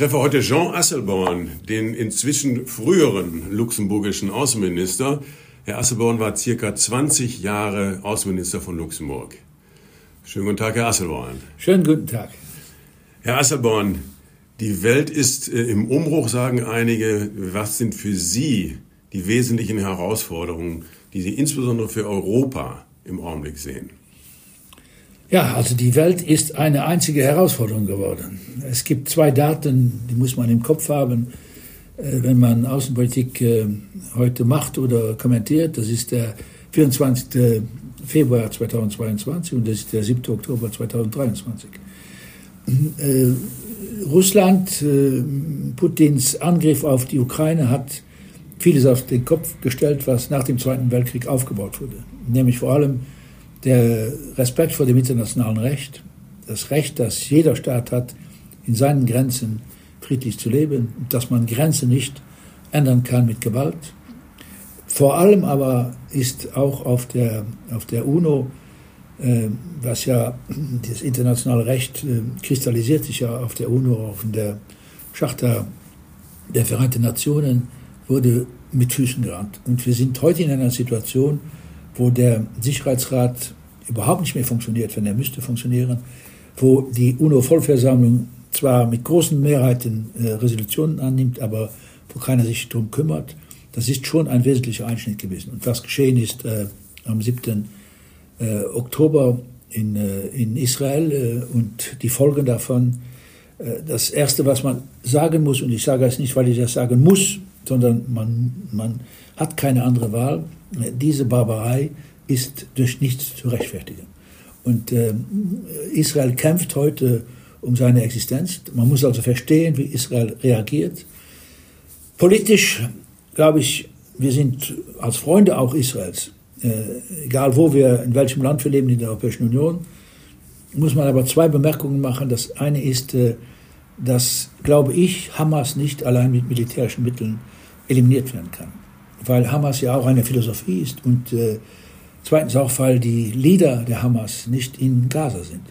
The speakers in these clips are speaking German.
treffe heute Jean Asselborn, den inzwischen früheren luxemburgischen Außenminister. Herr Asselborn war circa 20 Jahre Außenminister von Luxemburg. Schönen guten Tag, Herr Asselborn. Schönen guten Tag. Herr Asselborn, die Welt ist äh, im Umbruch, sagen einige. Was sind für Sie die wesentlichen Herausforderungen, die Sie insbesondere für Europa im Augenblick sehen? Ja, also die Welt ist eine einzige Herausforderung geworden. Es gibt zwei Daten, die muss man im Kopf haben, äh, wenn man Außenpolitik äh, heute macht oder kommentiert. Das ist der 24. Februar 2022 und das ist der 7. Oktober 2023. Äh, Russland, Putins Angriff auf die Ukraine hat vieles auf den Kopf gestellt, was nach dem Zweiten Weltkrieg aufgebaut wurde. Nämlich vor allem der Respekt vor dem internationalen Recht, das Recht, das jeder Staat hat, in seinen Grenzen friedlich zu leben, dass man Grenzen nicht ändern kann mit Gewalt. Vor allem aber ist auch auf der, auf der UNO, äh, was ja das internationale Recht äh, kristallisiert sich ja auf der UNO, in der Charta der Vereinten Nationen, wurde mit Füßen gerannt. Und wir sind heute in einer Situation, wo der Sicherheitsrat überhaupt nicht mehr funktioniert, wenn er müsste funktionieren, wo die UNO-Vollversammlung zwar mit großen Mehrheiten äh, Resolutionen annimmt, aber wo keiner sich darum kümmert. Das ist schon ein wesentlicher Einschnitt gewesen. Und was geschehen ist äh, am 7. Äh, Oktober in, äh, in Israel äh, und die Folgen davon, äh, das Erste, was man sagen muss, und ich sage es nicht, weil ich das sagen muss, sondern man, man hat keine andere Wahl, diese Barbarei ist durch nichts zu rechtfertigen. Und äh, Israel kämpft heute um seine Existenz. Man muss also verstehen, wie Israel reagiert. Politisch, glaube ich, wir sind als Freunde auch Israels, äh, egal wo wir, in welchem Land wir leben, in der Europäischen Union, muss man aber zwei Bemerkungen machen. Das eine ist, äh, dass, glaube ich, Hamas nicht allein mit militärischen Mitteln eliminiert werden kann. Weil Hamas ja auch eine Philosophie ist und äh, Zweitens auch, weil die Leader der Hamas nicht in Gaza sind.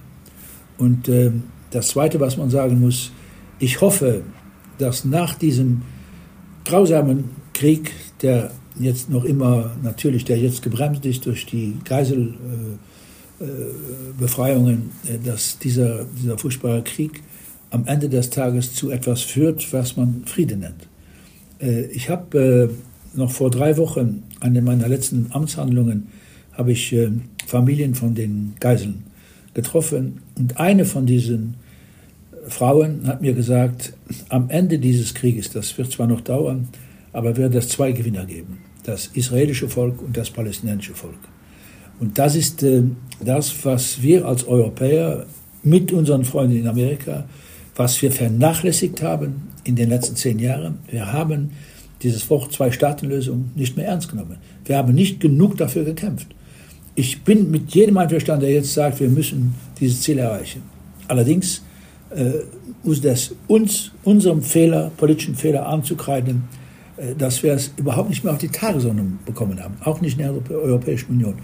Und äh, das Zweite, was man sagen muss, ich hoffe, dass nach diesem grausamen Krieg, der jetzt noch immer, natürlich, der jetzt gebremst ist durch die Geiselbefreiungen, äh, äh, dass dieser, dieser furchtbare Krieg am Ende des Tages zu etwas führt, was man Frieden nennt. Äh, ich habe äh, noch vor drei Wochen eine meiner letzten Amtshandlungen habe ich äh, Familien von den Geiseln getroffen und eine von diesen Frauen hat mir gesagt, am Ende dieses Krieges, das wird zwar noch dauern, aber wird es zwei Gewinner geben, das israelische Volk und das palästinensische Volk. Und das ist das, was wir als Europäer mit unseren Freunden in Amerika, was wir vernachlässigt haben in den letzten zehn Jahren. Wir haben dieses Wort Zwei-Staaten-Lösung nicht mehr ernst genommen. Wir haben nicht genug dafür gekämpft. Ich bin mit jedem einverstanden, der jetzt sagt, wir müssen dieses Ziel erreichen. Allerdings äh, muss das uns, unserem Fehler, politischen Fehler anzukreiden, äh, dass wir es überhaupt nicht mehr auf die Tagesordnung bekommen haben, auch nicht in der Europäischen Union.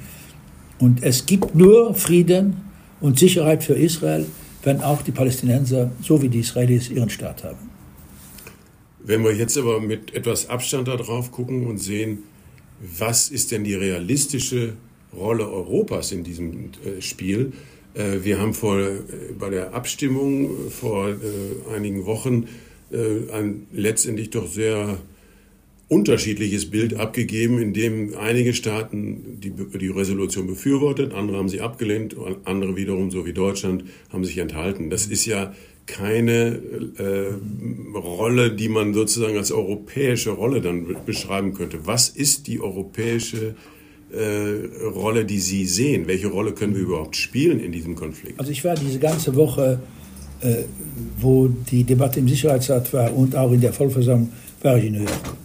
Und es gibt nur Frieden und Sicherheit für Israel, wenn auch die Palästinenser, so wie die Israelis, ihren Staat haben. Wenn wir jetzt aber mit etwas Abstand darauf gucken und sehen, was ist denn die realistische Rolle Europas in diesem äh, Spiel. Äh, wir haben vor, äh, bei der Abstimmung vor einigen Wochen ein letztendlich doch sehr unterschiedliches Bild abgegeben, in dem einige Staaten die, die Resolution befürwortet, andere haben sie abgelehnt, andere wiederum, so wie Deutschland, haben sich enthalten. Das ist ja keine äh, Rolle, die man sozusagen als europäische Rolle dann beschreiben könnte. Was ist die europäische äh, Rolle, die Sie sehen? Welche Rolle können wir überhaupt spielen in diesem Konflikt? Also ich war diese ganze Woche, äh, wo die Debatte im Sicherheitsrat war und auch in der Vollversammlung, war ich in New York.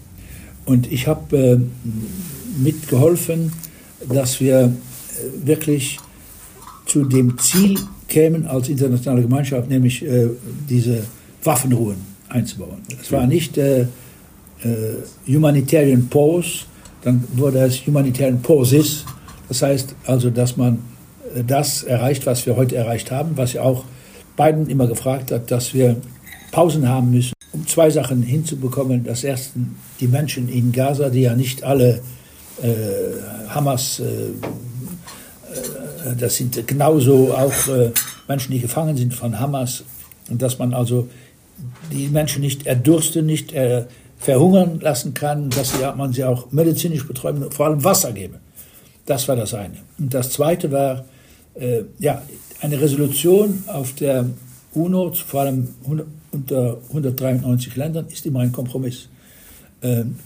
Und ich habe äh, mitgeholfen, dass wir äh, wirklich zu dem Ziel kämen als internationale Gemeinschaft, nämlich äh, diese Waffenruhen einzubauen. Es war nicht äh, Humanitarian Pause, dann wurde es Humanitarian Pauses. Das heißt also, dass man äh, das erreicht, was wir heute erreicht haben, was ja auch Biden immer gefragt hat, dass wir Pausen haben müssen, um zwei Sachen hinzubekommen. Das erste, die Menschen in Gaza, die ja nicht alle äh, Hamas, äh, äh, das sind genauso auch äh, Menschen, die gefangen sind von Hamas, und dass man also die Menschen nicht erdursten, nicht äh, verhungern lassen kann, dass man sie auch medizinisch betreuen, vor allem Wasser geben. Das war das eine. Und das zweite war, äh, ja, eine Resolution auf der UNO, vor allem unter 193 Ländern, ist immer ein Kompromiss. Ähm,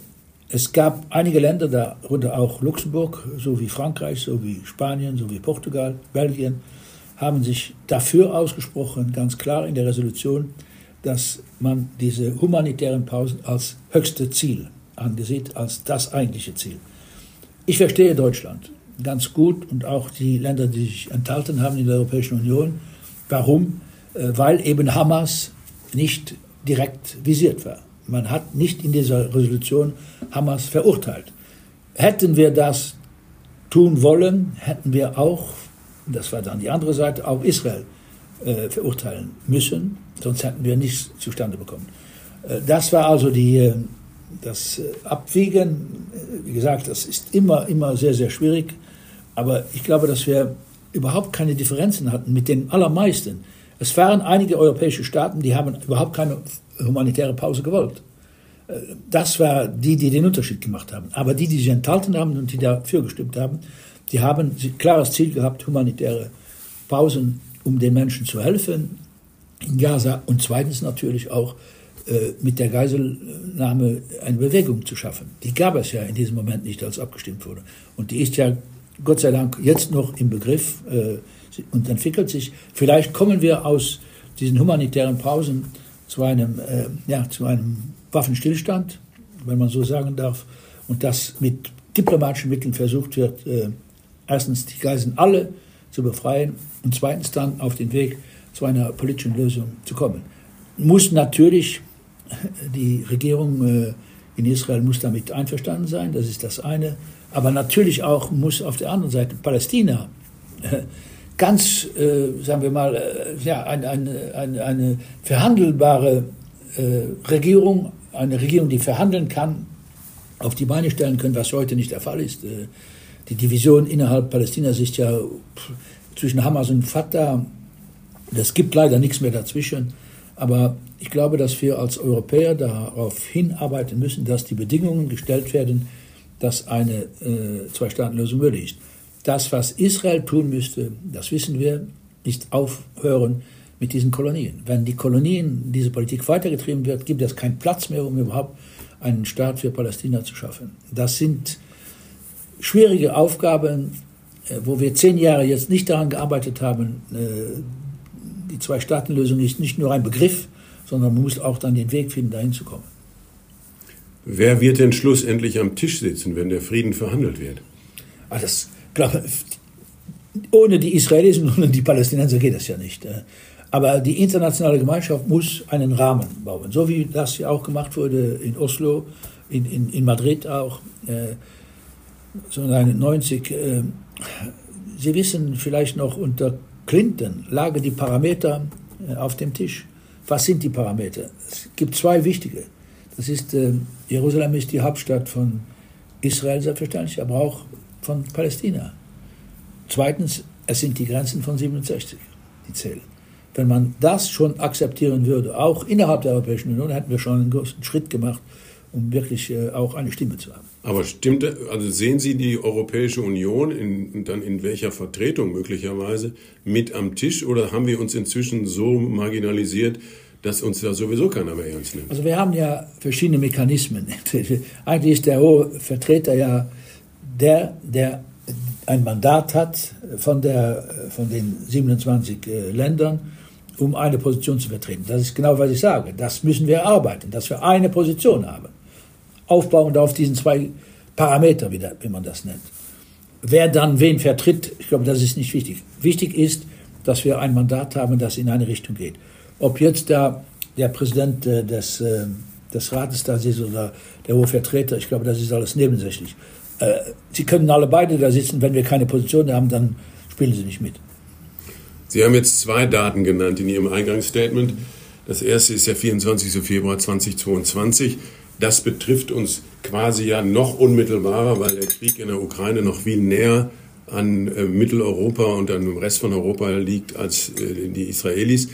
es gab einige Länder, darunter auch Luxemburg, so wie Frankreich, so wie Spanien, so wie Portugal, Belgien, haben sich dafür ausgesprochen, ganz klar in der Resolution, dass man diese humanitären Pausen als höchste Ziel angesieht, als das eigentliche Ziel. Ich verstehe Deutschland ganz gut und auch die Länder, die sich enthalten haben in der Europäischen Union. Warum? Äh, weil eben Hamas nicht direkt visiert war. Man hat nicht in dieser Resolution Hamas verurteilt. Hätten wir das tun wollen, hätten wir auch, das war dann die andere Seite, auch Israel äh, verurteilen müssen, sonst hätten wir nichts zustande bekommen. Äh, das war also die, äh, das äh, Abwiegen. Wie gesagt, das ist immer, immer sehr, sehr schwierig. Aber ich glaube, dass wir überhaupt keine Differenzen hatten mit den allermeisten. Es waren einige europäische Staaten, die haben überhaupt keine humanitäre Pause gewollt. Äh, das war die, die den Unterschied gemacht haben. Aber die, die sich enthalten haben und die dafür gestimmt haben, die haben ein klares Ziel gehabt, humanitäre Pausen, um den Menschen zu helfen in Gaza und zweitens natürlich auch äh, mit der Geiselnahme eine Bewegung zu schaffen. Die gab es ja in diesem Moment nicht, als abgestimmt wurde. Und die ist ja Gott sei Dank jetzt noch im Begriff äh, und entwickelt sich. Vielleicht kommen wir aus diesen humanitären Pausen zu einem, äh, ja, zu einem Waffenstillstand, wenn man so sagen darf, und dass mit diplomatischen Mitteln versucht wird, äh, erstens die Geiseln alle zu befreien und zweitens dann auf den Weg zu einer politischen Lösung zu kommen. Muss natürlich die Regierung äh, in Israel muss damit einverstanden sein, das ist das eine. Aber natürlich auch muss auf der anderen Seite Palästina äh, ganz, äh, sagen wir mal, äh, ja, eine, eine, eine verhandelbare äh, Regierung, eine Regierung, die verhandeln kann, auf die Beine stellen können, was heute nicht der Fall ist. Äh, die Division innerhalb Palästinas ist ja zwischen Hamas und Fatah. Es gibt leider nichts mehr dazwischen. Aber ich glaube, dass wir als Europäer darauf hinarbeiten müssen, dass die Bedingungen gestellt werden, dass eine äh, Zwei-Staaten-Lösung möglich ist. Das, was Israel tun müsste, das wissen wir, nicht aufhören mit diesen Kolonien. Wenn die Kolonien, diese Politik weitergetrieben wird, gibt es keinen Platz mehr, um überhaupt einen Staat für Palästina zu schaffen. Das sind schwierige Aufgaben, äh, wo wir zehn Jahre jetzt nicht daran gearbeitet haben. Äh, die Zwei-Staaten-Lösung ist nicht nur ein Begriff, sondern man muss auch dann den Weg finden, dahin zu kommen. Wer wird denn schlussendlich am Tisch sitzen, wenn der Frieden verhandelt wird? Ah, das, glaube, ohne die Israelis und ohne die Palästinenser geht das ja nicht. Äh. Aber die internationale Gemeinschaft muss einen Rahmen bauen, so wie das ja auch gemacht wurde in Oslo, in, in, in Madrid auch, äh, so 90. Äh, Sie wissen vielleicht noch, unter Clinton lagen die Parameter äh, auf dem Tisch. Was sind die Parameter? Es gibt zwei wichtige. Das ist, äh, Jerusalem ist die Hauptstadt von Israel selbstverständlich, aber auch von Palästina. Zweitens, es sind die Grenzen von 67, die zählen. Wenn man das schon akzeptieren würde, auch innerhalb der Europäischen Union, hätten wir schon einen großen Schritt gemacht, um wirklich äh, auch eine Stimme zu haben. Aber stimmt, also sehen Sie die Europäische Union in, dann in welcher Vertretung möglicherweise mit am Tisch oder haben wir uns inzwischen so marginalisiert, dass uns da sowieso keiner mehr ernst nimmt. Also wir haben ja verschiedene Mechanismen. Eigentlich ist der hohe Vertreter ja der, der ein Mandat hat von, der, von den 27 äh, Ländern, um eine Position zu vertreten. Das ist genau, was ich sage. Das müssen wir erarbeiten, dass wir eine Position haben. Aufbauend auf diesen zwei Parameter, wie, wie man das nennt. Wer dann wen vertritt, ich glaube, das ist nicht wichtig. Wichtig ist, dass wir ein Mandat haben, das in eine Richtung geht. Ob jetzt da der Präsident äh, des, äh, des Rates da ist oder der hohe Vertreter, ich glaube, das ist alles nebensächlich. Äh, sie können alle beide da sitzen, wenn wir keine Position haben, dann spielen sie nicht mit. Sie haben jetzt zwei Daten genannt in Ihrem Eingangsstatement. Das erste ist der 24. Februar 2022. Das betrifft uns quasi ja noch unmittelbarer, weil der Krieg in der Ukraine noch viel näher an äh, Mitteleuropa und an dem Rest von Europa liegt als äh, die Israelis.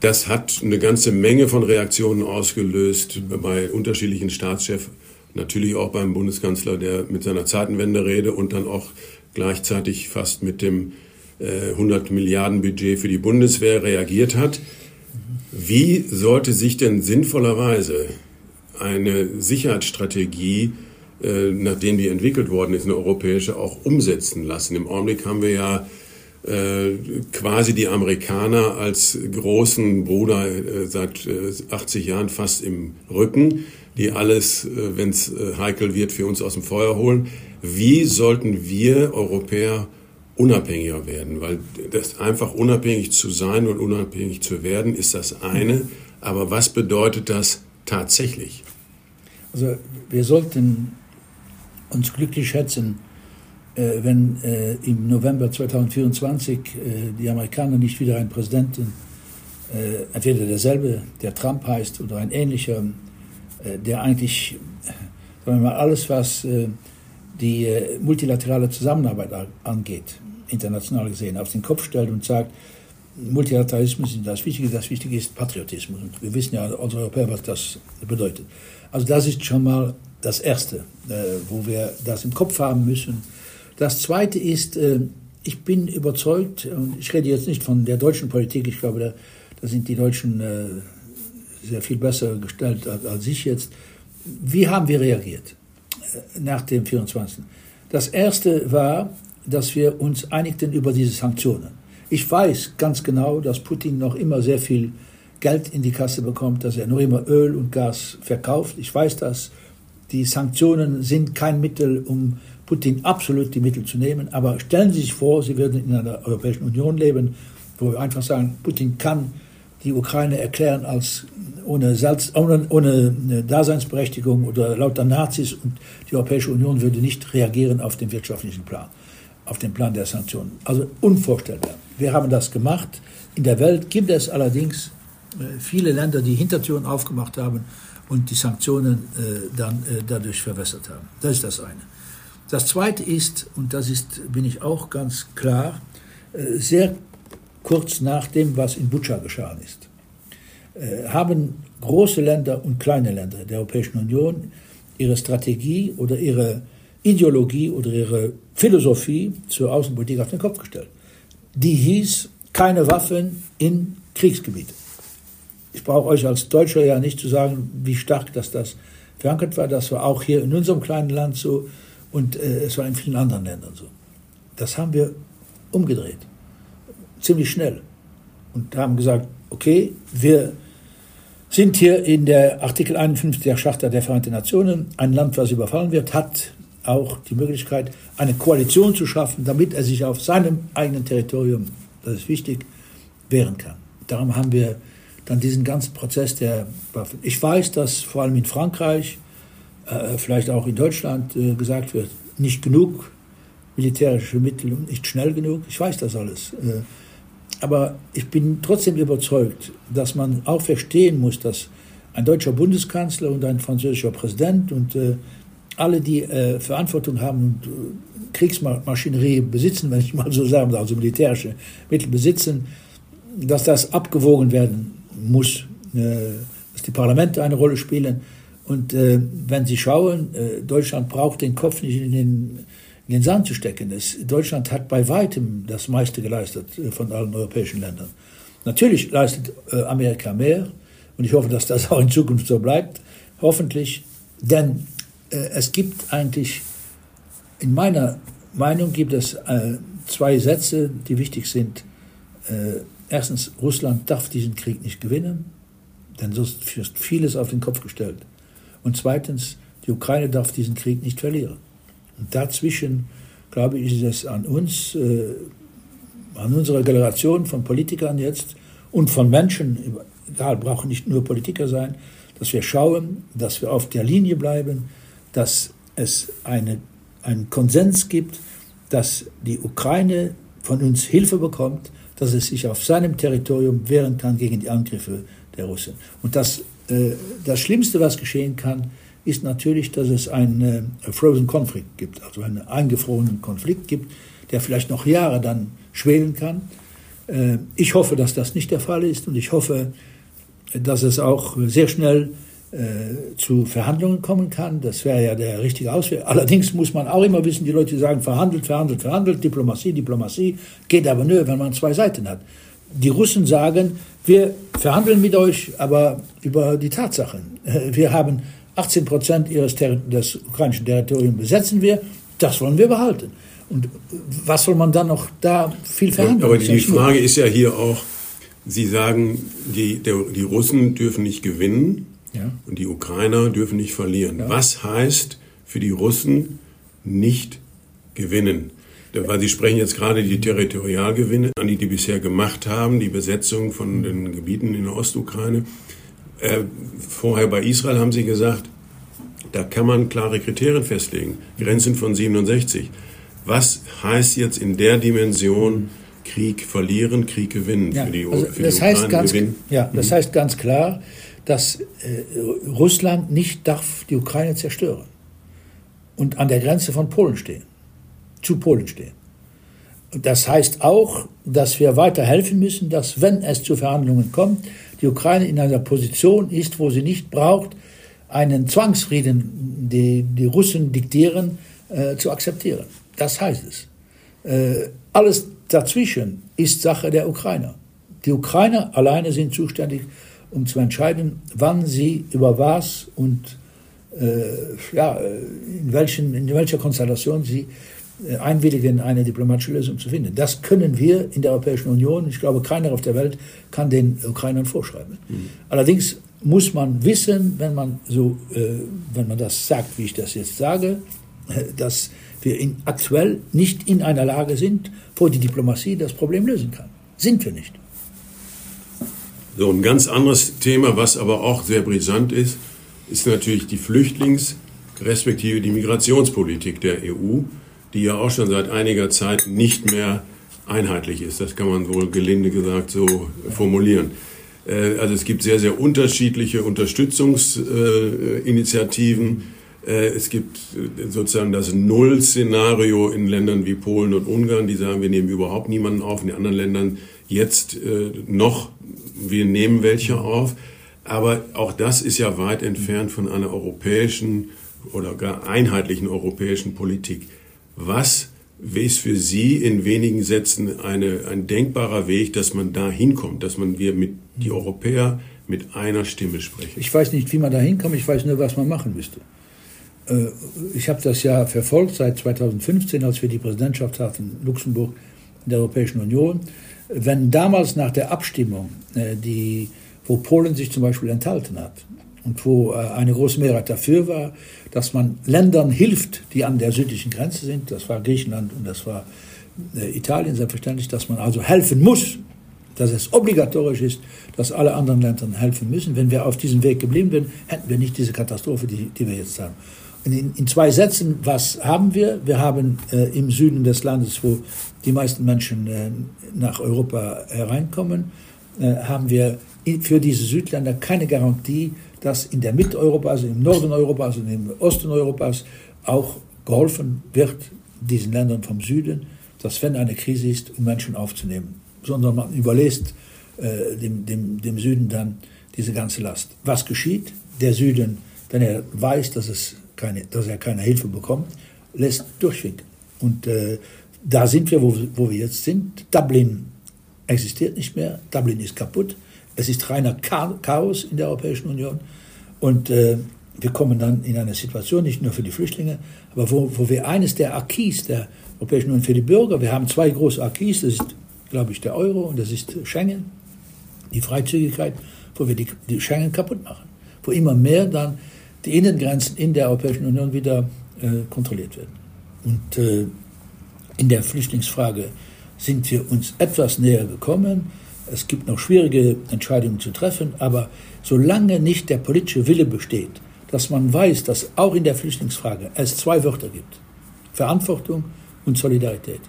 Das hat eine ganze Menge von Reaktionen ausgelöst bei unterschiedlichen Staatschefs, natürlich auch beim Bundeskanzler, der mit seiner Zeitenwende-Rede und dann auch gleichzeitig fast mit dem 100 äh, Milliarden Budget für die Bundeswehr reagiert hat. Wie sollte sich denn sinnvollerweise eine Sicherheitsstrategie, äh, nachdem die entwickelt worden ist, eine europäische, auch umsetzen lassen? Im Augenblick haben wir ja äh, quasi die Amerikaner als großen Bruder äh, seit äh, 80 Jahren fast im Rücken, die alles, äh, wenn es äh, heikel wird, für uns aus dem Feuer holen. Wie sollten wir Europäer unabhängiger werden? Weil das einfach unabhängig zu sein und unabhängig zu werden, ist das eine. Aber was bedeutet das tatsächlich? Also wir sollten uns glücklich schätzen, äh, wenn im November 2024 äh, die Amerikaner nicht wieder einen Präsidenten, entweder derselbe, der Trump heißt, oder ein ähnlicher, äh, der eigentlich, sagen wir mal, alles, was äh, die multilaterale Zusammenarbeit angeht, international gesehen, auf den Kopf stellt und sagt, Multilateralismus ist das Wichtige, das Wichtige ist Patriotismus. Und wir wissen ja als Europäer, was das bedeutet. Also das ist schon mal das Erste, wo wir das im Kopf haben müssen das Zweite ist, äh, ich bin überzeugt, und ich rede jetzt nicht von der deutschen Politik, ich glaube, da, sind die Deutschen äh, sehr viel besser gestellt als ich jetzt. Wie haben wir reagiert äh, nach dem 24. Das Erste war, dass wir uns einigten über diese Sanktionen. Ich weiß ganz genau, dass Putin noch immer sehr viel Geld in die Kasse bekommt, dass er noch immer Öl und Gas verkauft. Ich weiß das. Die Sanktionen sind kein Mittel, um Putin absolut die Mittel zu nehmen. Aber stellen Sie sich vor, Sie würden in einer Europäischen Union leben, wo wir einfach sagen, Putin kann die Ukraine erklären als ohne, Salz, ohne, ohne Daseinsberechtigung oder lauter Nazis und die Europäische Union würde nicht reagieren auf den wirtschaftlichen Plan, auf den Plan der Sanktionen. Also unvorstellbar. Wir haben das gemacht. In der Welt gibt es allerdings äh, viele Länder, die Hintertüren aufgemacht haben und die Sanktionen äh, dann äh, dadurch verwässert haben. Das ist das eine. Das Zweite ist, und das ist, bin ich auch ganz klar, äh, sehr kurz nach dem, was in Butscha geschehen ist, äh, haben große Länder und kleine Länder der Europäischen Union ihre Strategie oder ihre Ideologie oder ihre Philosophie zur Außenpolitik auf den Kopf gestellt. Die hieß, keine Waffen in Kriegsgebiete. Ich brauche euch als Deutscher ja nicht zu sagen, wie stark das, das verankert war. Das war auch hier in unserem kleinen Land so. Und äh, es war in vielen anderen Ländern so. Das haben wir umgedreht. Ziemlich schnell. Und haben gesagt, okay, wir sind hier in der Artikel 51 der Charta der Vereinten Nationen. Ein Land, was überfallen wird, hat auch die Möglichkeit, eine Koalition zu schaffen, damit er sich auf seinem eigenen Territorium, das ist wichtig, wehren kann. Darum haben wir dann diesen ganzen Prozess der Waffen. Ich weiß, dass vor allem in Frankreich äh, vielleicht auch in Deutschland äh, gesagt wird, nicht genug militärische Mittel und nicht schnell genug. Ich weiß das alles. Äh, aber ich bin trotzdem überzeugt, dass man auch verstehen muss, dass ein deutscher Bundeskanzler und ein französischer Präsident und äh, alle, die äh, Verantwortung haben und äh, Kriegsmaschinerie besitzen, wenn ich mal so sagen darf, also militärische Mittel besitzen, dass das abgewogen werden muss, dass die Parlamente eine Rolle spielen. Und äh, wenn Sie schauen, äh, Deutschland braucht den Kopf nicht in den, in den Sand zu stecken. Das, Deutschland hat bei weitem das meiste geleistet äh, von allen europäischen Ländern. Natürlich leistet äh, Amerika mehr und ich hoffe, dass das auch in Zukunft so bleibt. Hoffentlich, denn äh, es gibt eigentlich, in meiner Meinung gibt es zwei Sätze, die wichtig sind. Erstens, Russland darf diesen Krieg nicht gewinnen, denn sonst wird vieles auf den Kopf gestellt. Und zweitens, die Ukraine darf diesen Krieg nicht verlieren. Und dazwischen, glaube ich, ist es an uns, äh, an unserer Generation von Politikern jetzt und von Menschen, egal, brauchen nicht nur Politiker sein, dass wir schauen, dass wir auf der Linie bleiben, dass es eine, einen Konsens gibt, dass die Ukraine von uns Hilfe bekommt, dass es sich auf seinem Territorium wehren kann gegen die Angriffe der Russen. Und das, äh, das Schlimmste, was geschehen kann, ist natürlich, dass es einen äh, Frozen Conflict gibt, also einen eingefrorenen Konflikt gibt, der vielleicht noch Jahre dann schwelen kann. Äh, ich hoffe, dass das nicht der Fall ist und ich hoffe, dass es auch sehr schnell äh, zu Verhandlungen kommen kann. Das wäre ja der richtige Ausweg. Allerdings muss man auch immer wissen, die Leute sagen, verhandelt, verhandelt, verhandelt, Diplomatie, Diplomatie, geht aber nur, wenn man zwei Seiten hat. Die Russen sagen, wir verhandeln mit euch, aber über die Tatsachen. Wir haben 18 Prozent ihres des ukrainischen Territoriums besetzen wir, das wollen wir behalten. Und was soll man dann noch da viel verhandeln? aber die, die Frage ist ja hier auch, Sie sagen, die, der, die Russen dürfen nicht gewinnen, ja. Und die Ukrainer dürfen nicht verlieren. Ja. Was heißt für die Russen nicht gewinnen? Weil Sie sprechen jetzt gerade die Territorialgewinne an, die die bisher gemacht haben, die Besetzung von den Gebieten in der Ostukraine. Äh, vorher bei Israel haben Sie gesagt, da kann man klare Kriterien festlegen. Grenzen von 67. Was heißt jetzt in der Dimension Krieg verlieren, Krieg gewinnen ja, für die, also für das die Ukraine heißt ganz, gewinnen? Ja, das mhm. heißt ganz klar, dass äh, Russland nicht darf die Ukraine zerstören und an der Grenze von Polen stehen, zu Polen stehen. Das heißt auch, dass wir weiter helfen müssen, dass, wenn es zu Verhandlungen kommt, die Ukraine in einer Position ist, wo sie nicht braucht, einen Zwangsfrieden, den die Russen diktieren, äh, zu akzeptieren. Das heißt es. Äh, alles dazwischen ist Sache der Ukrainer. Die Ukrainer alleine sind zuständig um zu entscheiden, wann sie über was und äh, ja, in, welchen, in welcher Konstellation sie einwilligen, eine diplomatische Lösung zu finden. Das können wir in der Europäischen Union, ich glaube, keiner auf der Welt kann den Ukrainern vorschreiben. Mhm. Allerdings muss man wissen, wenn man, so, äh, wenn man das sagt, wie ich das jetzt sage, äh, dass wir in, aktuell nicht in einer Lage sind, wo die Diplomatie das Problem lösen kann. Sind wir nicht. So, ein ganz anderes Thema, was aber auch sehr brisant ist, ist natürlich die Flüchtlings- respektive die Migrationspolitik der EU, die ja auch schon seit einiger Zeit nicht mehr einheitlich ist. Das kann man wohl gelinde gesagt so formulieren. Äh, also es gibt sehr, sehr unterschiedliche Unterstützungsinitiativen. Äh, es gibt äh, sozusagen das Null-Szenario in Ländern wie Polen und Ungarn, die sagen, wir nehmen überhaupt niemanden auf. In den anderen Ländern jetzt noch wir nehmen welche auf. Aber auch das ist ja weit entfernt von einer europäischen oder gar einheitlichen europäischen Politik. Was ist für Sie in wenigen Sätzen eine, ein denkbarer Weg, dass man da hinkommt, dass man wir mit die Europäer mit einer Stimme sprechen? Ich weiß nicht, wie man da hinkommt, ich weiß nur, was man machen müsste. Äh, ich habe das ja verfolgt seit 2015, als wir die Präsidentschaft hatten, Luxemburg in der Europäischen Union wenn damals nach der Abstimmung, äh, die, wo Polen sich zum Beispiel enthalten hat und wo äh, eine große Mehrheit dafür war, dass man Ländern hilft, die an der südlichen Grenze sind, das war Griechenland und das war äh, Italien selbstverständlich, dass man also helfen muss, dass es obligatorisch ist, dass alle anderen Länder helfen müssen. Wenn wir auf diesem Weg geblieben wären, hätten wir nicht diese Katastrophe, die, die wir jetzt haben. In, in, zwei Sätzen, was haben wir? Wir haben äh, im Süden des Landes, wo die meisten Menschen äh, nach Europa hereinkommen, äh, haben wir für diese Südländer keine Garantie, dass in der Mitte Europas, also im Norden Europas und im Osten Europas auch geholfen wird, diesen Ländern vom Süden, dass wenn eine Krise ist, um Menschen aufzunehmen, sondern man überlässt äh, dem, dem, dem Süden dann diese ganze Last. Was geschieht? Der Süden, wenn er weiß, dass es keine, dass er keine Hilfe bekommt, lässt durchwinken. Und äh, da sind wir, wo, wo wir jetzt sind. Dublin existiert nicht mehr. Dublin ist kaputt. Es ist reiner Chaos in der Europäischen Union. Und äh, wir kommen dann in eine Situation, nicht nur für die Flüchtlinge, aber wo, wo wir eines der Acquis der Europäischen Union für die Bürger, wir haben zwei große Acquis, das ist, glaube ich, der Euro und das ist Schengen, die Freizügigkeit, wo wir die, die Schengen kaputt machen. Wo immer mehr dann die Innengrenzen in der Europäischen Union wieder äh, kontrolliert werden. Und äh, in der Flüchtlingsfrage sind wir uns etwas näher gekommen. Es gibt noch schwierige Entscheidungen zu treffen, aber solange nicht der politische Wille besteht, dass man weiß, dass auch in der Flüchtlingsfrage es zwei Wörter gibt, Verantwortung und Solidarität,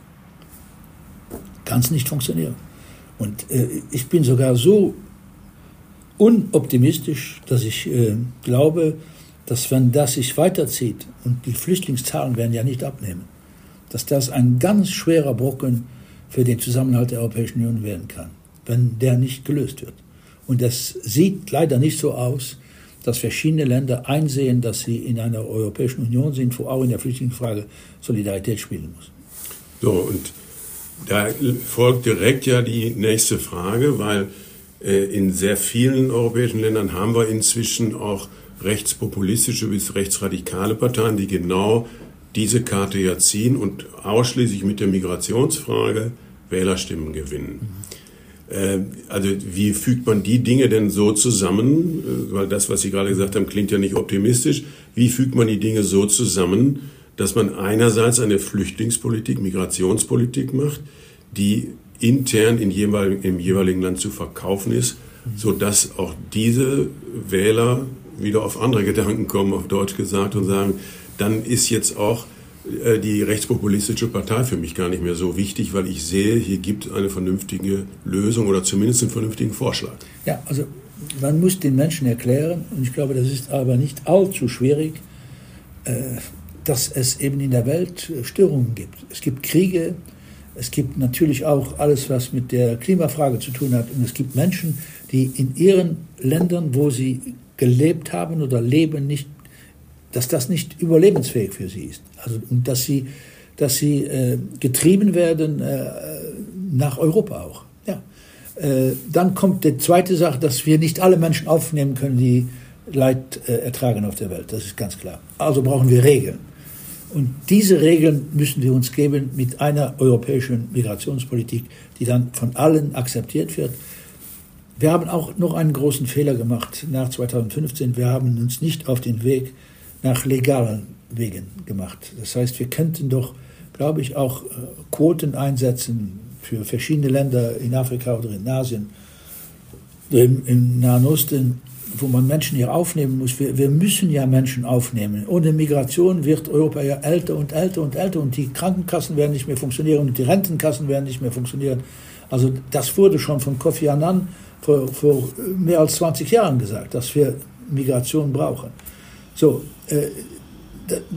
kann es nicht funktionieren. Und äh, ich bin sogar so unoptimistisch, dass ich äh, glaube, dass wenn das sich weiterzieht und die Flüchtlingszahlen werden ja nicht abnehmen, dass das ein ganz schwerer Brocken für den Zusammenhalt der Europäischen Union werden kann, wenn der nicht gelöst wird. Und das sieht leider nicht so aus, dass verschiedene Länder einsehen, dass sie in einer Europäischen Union sind, wo auch in der Flüchtlingsfrage Solidarität spielen muss. So, und da folgt direkt ja die nächste Frage, weil äh, in sehr vielen europäischen Ländern haben wir inzwischen auch rechtspopulistische bis rechtsradikale Parteien, die genau diese Karte ja ziehen und ausschließlich mit der Migrationsfrage Wählerstimmen gewinnen. Äh, also wie fügt man die Dinge denn so zusammen? Äh, weil das, was Sie gerade gesagt haben, klingt ja nicht optimistisch. Wie fügt man die Dinge so zusammen, dass man einerseits eine Flüchtlingspolitik, Migrationspolitik macht, die intern in jeweil, im jeweiligen Land zu verkaufen ist, sodass auch diese Wähler wieder auf andere Gedanken kommen, auf Deutsch gesagt, und sagen, dann ist jetzt auch äh, die rechtspopulistische Partei für mich gar nicht mehr so wichtig, weil ich sehe, hier gibt es eine vernünftige Lösung oder zumindest einen vernünftigen Vorschlag. Ja, also man muss den Menschen erklären, und ich glaube, das ist aber nicht allzu schwierig, äh, dass es eben in der Welt Störungen gibt. Es gibt Kriege, es gibt natürlich auch alles, was mit der Klimafrage zu tun hat. Und es gibt Menschen, die in ihren Ländern, wo sie gelebt haben oder leben, nicht dass das nicht überlebensfähig für sie ist. Also, und dass sie, dass sie äh, getrieben werden äh, nach Europa auch. Ja. Äh, dann kommt die zweite Sache, dass wir nicht alle Menschen aufnehmen können, die Leid äh, ertragen auf der Welt. Das ist ganz klar. Also brauchen wir Regeln. Und diese Regeln müssen wir uns geben mit einer europäischen Migrationspolitik, die dann von allen akzeptiert wird. Wir haben auch noch einen großen Fehler gemacht nach 2015. Wir haben uns nicht auf den Weg nach legalen Wegen gemacht. Das heißt, wir könnten doch, glaube ich, auch äh, Quoten einsetzen für verschiedene Länder in Afrika oder in Asien, im, im Nahen Osten, wo man Menschen hier aufnehmen muss. Wir, wir, müssen ja Menschen aufnehmen. Ohne Migration wird Europa ja älter und älter und älter und die Krankenkassen werden nicht mehr funktionieren und die Rentenkassen werden nicht mehr funktionieren. Also das wurde schon von Kofi Annan vor, vor mehr als 20 Jahren gesagt, dass wir Migration brauchen. So, äh,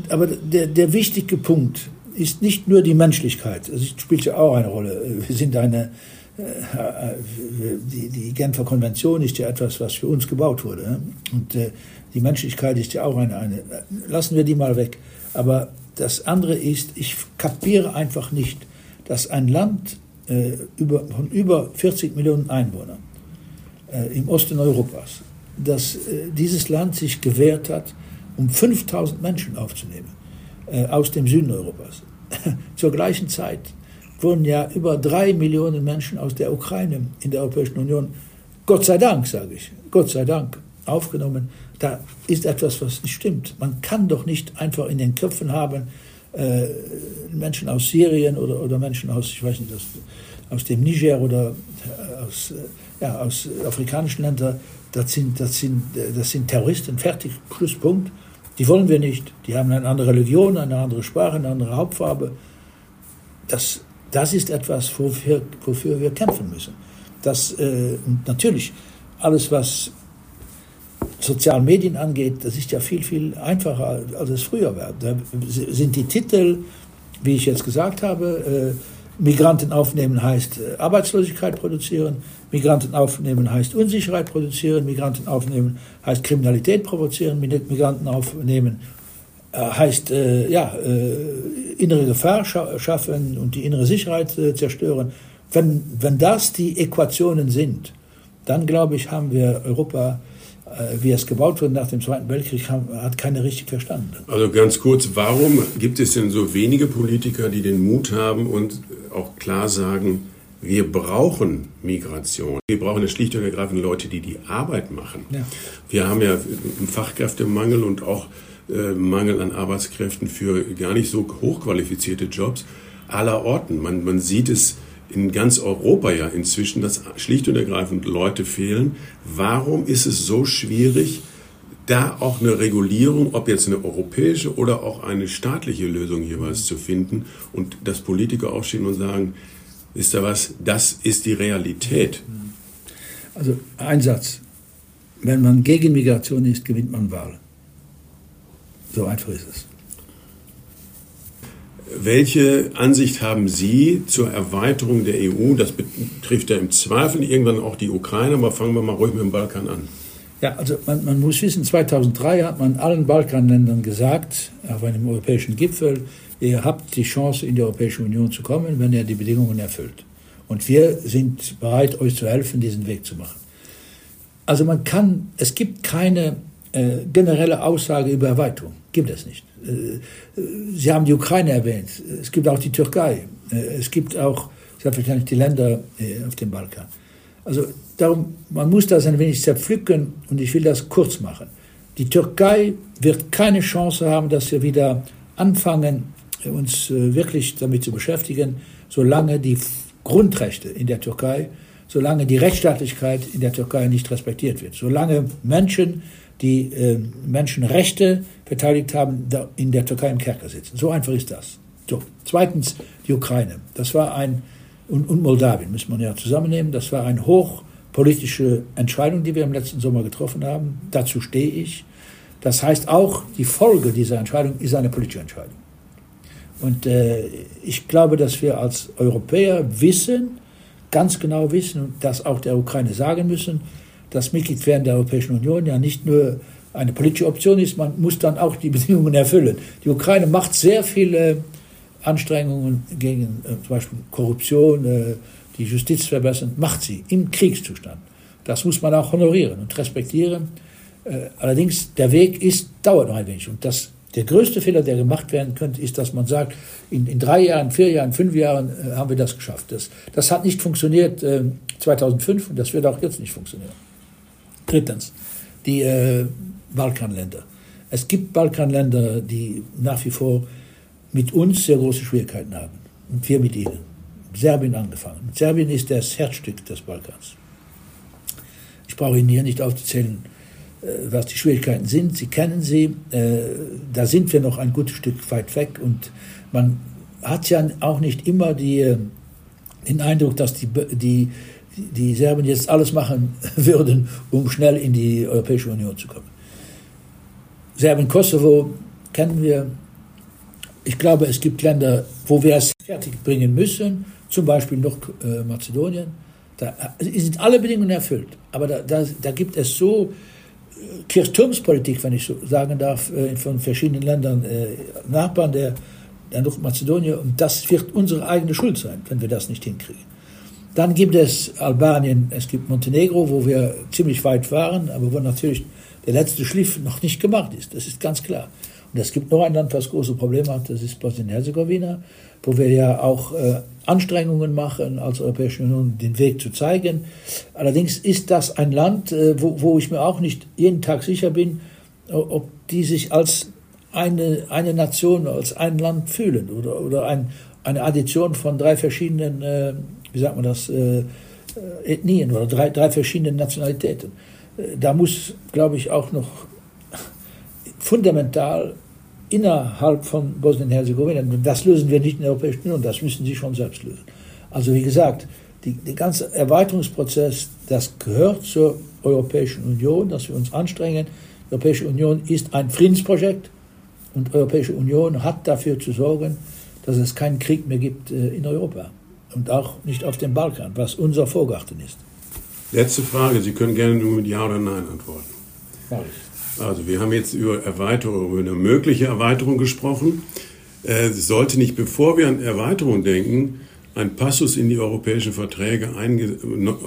aber der, der wichtige Punkt ist nicht nur die Menschlichkeit. Das spielt ja auch eine Rolle. Wir sind eine, äh, die, die Genfer Konvention ist ja etwas, was für uns gebaut wurde. Und äh, die Menschlichkeit ist ja auch eine, eine. Lassen wir die mal weg. Aber das andere ist, ich kapiere einfach nicht, dass ein Land äh, von über 40 Millionen Einwohnern äh, im Osten Europas, dass äh, dieses Land sich gewehrt hat, um 5000 Menschen aufzunehmen äh, aus dem Süden Europas. Zur gleichen Zeit wurden ja über drei Millionen Menschen aus der Ukraine in der Europäischen Union, Gott sei Dank, sage ich, Gott sei Dank, aufgenommen. Da ist etwas, was nicht stimmt. Man kann doch nicht einfach in den Köpfen haben, äh, Menschen aus Syrien oder, oder Menschen aus, ich weiß nicht, aus, aus dem Niger oder äh, aus, äh, ja, aus afrikanischen Ländern, das sind, das, sind, das sind Terroristen, fertig, Schlusspunkt. Die wollen wir nicht. Die haben eine andere Religion, eine andere Sprache, eine andere Hauptfarbe. Das, das ist etwas, wofür, wofür wir kämpfen müssen. Das, äh, natürlich, alles, was sozialen Medien angeht, das ist ja viel, viel einfacher, als es früher war. Da sind die Titel, wie ich jetzt gesagt habe, äh, Migranten aufnehmen heißt äh, Arbeitslosigkeit produzieren, Migranten aufnehmen heißt Unsicherheit produzieren, Migranten aufnehmen heißt Kriminalität provozieren, Migranten aufnehmen äh, heißt äh, ja, äh, innere Gefahr scha schaffen und die innere Sicherheit äh, zerstören. Wenn, wenn das die Äquationen sind, dann glaube ich, haben wir Europa äh, wie es gebaut wurde nach dem Zweiten Weltkrieg, hat keiner richtig verstanden. Also ganz kurz, warum gibt es denn so wenige Politiker, die den Mut haben und auch klar sagen, wir brauchen Migration. Wir brauchen schlicht und ergreifend Leute, die die Arbeit machen. Ja. Wir haben ja einen Fachkräftemangel und auch äh, Mangel an Arbeitskräften für gar nicht so hochqualifizierte Jobs aller Orten. Man, man sieht es in ganz Europa ja inzwischen, dass schlicht und ergreifend Leute fehlen. Warum ist es so schwierig, da auch eine Regulierung, ob jetzt eine europäische oder auch eine staatliche Lösung jeweils zu finden und dass Politiker aufstehen und sagen, wisst ihr was, das ist die Realität. Also ein Satz. wenn man gegen Migration ist, gewinnt man Wahlen. So einfach ist es. Welche Ansicht haben Sie zur Erweiterung der EU? Das betrifft ja im Zweifel irgendwann auch die Ukraine, aber fangen wir mal ruhig mit dem Balkan an. Ja, also man, man muss wissen, 2003 hat man allen Balkanländern gesagt, auf einem europäischen Gipfel, ihr habt die Chance, in die Europäische Union zu kommen, wenn ihr die Bedingungen erfüllt. Und wir sind bereit, euch zu helfen, diesen Weg zu machen. Also man kann, es gibt keine äh, generelle Aussage über Erweiterung. Gibt es nicht. Äh, Sie haben die Ukraine erwähnt. Es gibt auch die Türkei. Äh, es gibt auch selbstverständlich die Länder auf dem Balkan. Also darum, man muss das ein wenig zerpflücken und ich will das kurz machen. Die Türkei wird keine Chance haben, dass wir wieder anfangen, uns wirklich damit zu beschäftigen, solange die Grundrechte in der Türkei, solange die Rechtsstaatlichkeit in der Türkei nicht respektiert wird, solange Menschen die äh, Menschenrechte verteidigt haben, in der Türkei im Kerker sitzen. So einfach ist das. So. Zweitens die Ukraine. Das war ein, und, und Moldawien muss man ja zusammennehmen, das war eine hochpolitische Entscheidung, die wir im letzten Sommer getroffen haben. Dazu stehe ich. Das heißt auch, die Folge dieser Entscheidung ist eine politische Entscheidung. Und äh, ich glaube, dass wir als Europäer wissen, ganz genau wissen und das auch der Ukraine sagen müssen, dass Mitgliedwerden der Europäischen Union ja nicht nur eine politische Option ist, man muss dann auch die Bedingungen erfüllen. Die Ukraine macht sehr viele Anstrengungen gegen äh, zum Beispiel Korruption, äh, die Justiz verbessern, macht sie im Kriegszustand. Das muss man auch honorieren und respektieren. Äh, allerdings, der Weg ist, dauert noch ein wenig. Und das, der größte Fehler, der gemacht werden könnte, ist, dass man sagt, in, in drei Jahren, vier Jahren, fünf Jahren äh, haben wir das geschafft. Das, das hat nicht funktioniert äh, 2005 und das wird auch jetzt nicht funktionieren. Drittens, die äh, Balkanländer. Es gibt Balkanländer, die nach wie vor mit uns sehr große Schwierigkeiten haben. Und wir mit ihnen. Serbien angefangen. Serbien ist das Herzstück des Balkans. Ich brauche Ihnen hier nicht aufzuzählen, äh, was die Schwierigkeiten sind. Sie kennen sie. Äh, da sind wir noch ein gutes Stück weit weg. Und man hat ja auch nicht immer die, äh, den Eindruck, dass die, die die Serben jetzt alles machen würden, um schnell in die Europäische Union zu kommen. Serbien-Kosovo kennen wir. Ich glaube, es gibt Länder, wo wir es fertig bringen müssen, zum Beispiel noch äh. Da sind alle Bedingungen erfüllt. Aber da, da, da gibt es so äh, Kirchturmspolitik, wenn ich so sagen darf, äh, von verschiedenen Ländern, äh, Nachbarn der, der Mazedonien. Und das wird unsere eigene Schuld sein, wenn wir das nicht hinkriegen. Dann gibt es Albanien, es gibt Montenegro, wo wir ziemlich weit waren, aber wo natürlich der letzte Schliff noch nicht gemacht ist. Das ist ganz klar. Und es gibt noch ein Land, was große Probleme hat, das ist Bosnien-Herzegowina, wo wir ja auch äh, Anstrengungen machen, als Europäische Union den Weg zu zeigen. Allerdings ist das ein Land, äh, wo, wo ich mir auch nicht jeden Tag sicher bin, ob die sich als eine, eine Nation, als ein Land fühlen oder, oder ein, eine Addition von drei verschiedenen äh, wie sagt man das, äh, Ethnien oder drei, drei verschiedene Nationalitäten. Äh, da muss, glaube ich, auch noch fundamental innerhalb von Bosnien-Herzegowina, das lösen wir nicht in der Europäischen Union, das müssen sie schon selbst lösen. Also wie gesagt, die, der ganze Erweiterungsprozess, das gehört zur Europäischen Union, dass wir uns anstrengen. Die Europäische Union ist ein Friedensprojekt und die Europäische Union hat dafür zu sorgen, dass es keinen Krieg mehr gibt äh, in Europa und auch nicht auf dem Balkan, was unser Vorgarten ist. Letzte Frage, Sie können gerne nur mit Ja oder Nein antworten. Also wir haben jetzt über Erweiterung, über eine mögliche Erweiterung gesprochen. Äh, sollte nicht, bevor wir an Erweiterung denken, ein Passus in die europäischen Verträge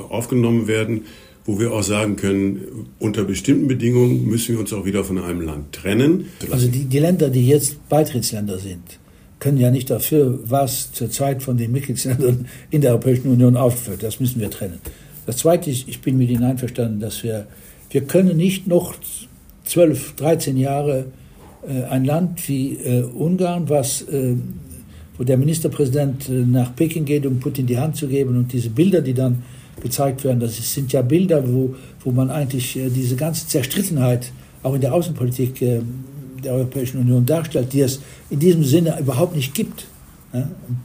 aufgenommen werden, wo wir auch sagen können, unter bestimmten Bedingungen müssen wir uns auch wieder von einem Land trennen. Also die, die Länder, die jetzt Beitrittsländer sind, können ja nicht dafür, was zur Zeit von den Mitgliedsländern in der Europäischen Union aufführt. Das müssen wir trennen. Das Zweite ist, ich bin mit Ihnen einverstanden, dass wir, wir können nicht noch 12, 13 Jahre äh, ein Land wie äh, Ungarn, was, äh, wo der Ministerpräsident nach Peking geht, um Putin die Hand zu geben und diese Bilder, die dann gezeigt werden, das sind ja Bilder, wo, wo man eigentlich diese ganze Zerstrittenheit auch in der Außenpolitik der Europäischen Union darstellt, die es in diesem Sinne überhaupt nicht gibt,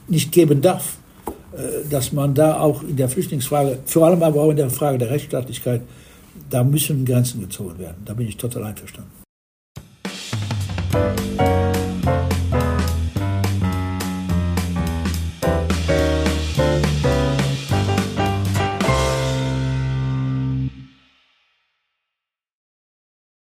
nicht geben darf, dass man da auch in der Flüchtlingsfrage, vor allem aber auch in der Frage der Rechtsstaatlichkeit, da müssen Grenzen gezogen werden. Da bin ich total einverstanden.